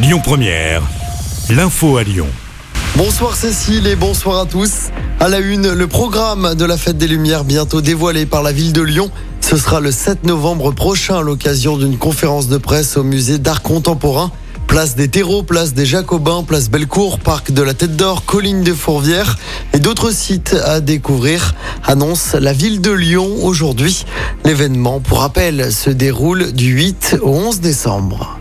Lyon Première, l'info à Lyon. Bonsoir Cécile et bonsoir à tous. À la une, le programme de la Fête des Lumières bientôt dévoilé par la ville de Lyon. Ce sera le 7 novembre prochain à l'occasion d'une conférence de presse au musée d'art contemporain. Place des terreaux, place des Jacobins, place Bellecour, parc de la Tête d'Or, colline de Fourvière et d'autres sites à découvrir, annonce la ville de Lyon aujourd'hui. L'événement, pour rappel, se déroule du 8 au 11 décembre.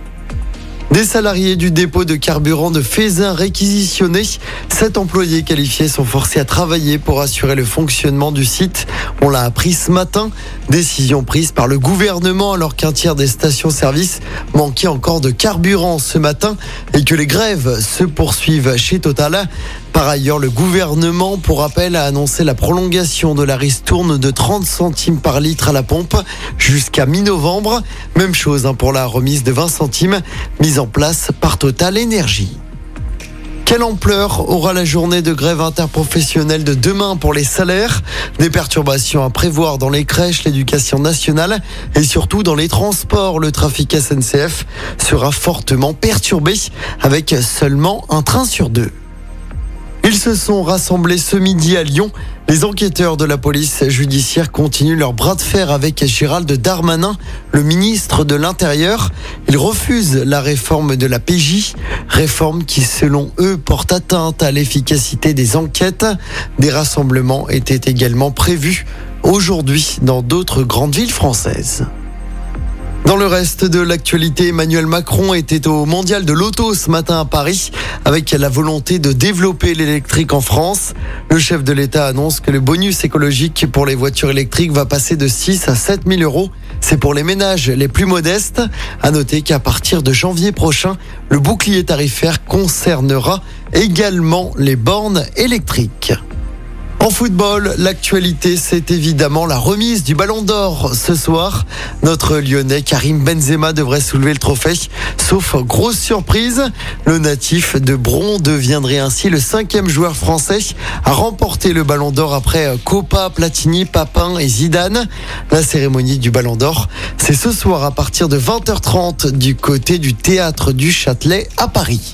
Des salariés du dépôt de carburant de Fézin réquisitionnés. Sept employés qualifiés sont forcés à travailler pour assurer le fonctionnement du site. On l'a appris ce matin. Décision prise par le gouvernement alors qu'un tiers des stations-service manquaient encore de carburant ce matin et que les grèves se poursuivent chez Total. Par ailleurs, le gouvernement, pour rappel, a annoncé la prolongation de la ristourne de 30 centimes par litre à la pompe jusqu'à mi-novembre. Même chose hein, pour la remise de 20 centimes mise place par Total Énergie. Quelle ampleur aura la journée de grève interprofessionnelle de demain pour les salaires? Des perturbations à prévoir dans les crèches, l'éducation nationale et surtout dans les transports. Le trafic SNCF sera fortement perturbé avec seulement un train sur deux. Ils se sont rassemblés ce midi à Lyon. Les enquêteurs de la police judiciaire continuent leur bras de fer avec Gérald Darmanin, le ministre de l'Intérieur. Ils refusent la réforme de la PJ, réforme qui, selon eux, porte atteinte à l'efficacité des enquêtes. Des rassemblements étaient également prévus aujourd'hui dans d'autres grandes villes françaises. Dans le reste de l'actualité, Emmanuel Macron était au mondial de l'auto ce matin à Paris avec la volonté de développer l'électrique en France. Le chef de l'État annonce que le bonus écologique pour les voitures électriques va passer de 6 à 7 000 euros. C'est pour les ménages les plus modestes. À noter qu'à partir de janvier prochain, le bouclier tarifaire concernera également les bornes électriques. En football, l'actualité, c'est évidemment la remise du Ballon d'Or ce soir. Notre Lyonnais Karim Benzema devrait soulever le trophée, sauf grosse surprise, le natif de Bron deviendrait ainsi le cinquième joueur français à remporter le Ballon d'Or après Copa, Platini, Papin et Zidane. La cérémonie du Ballon d'Or, c'est ce soir à partir de 20h30 du côté du théâtre du Châtelet à Paris.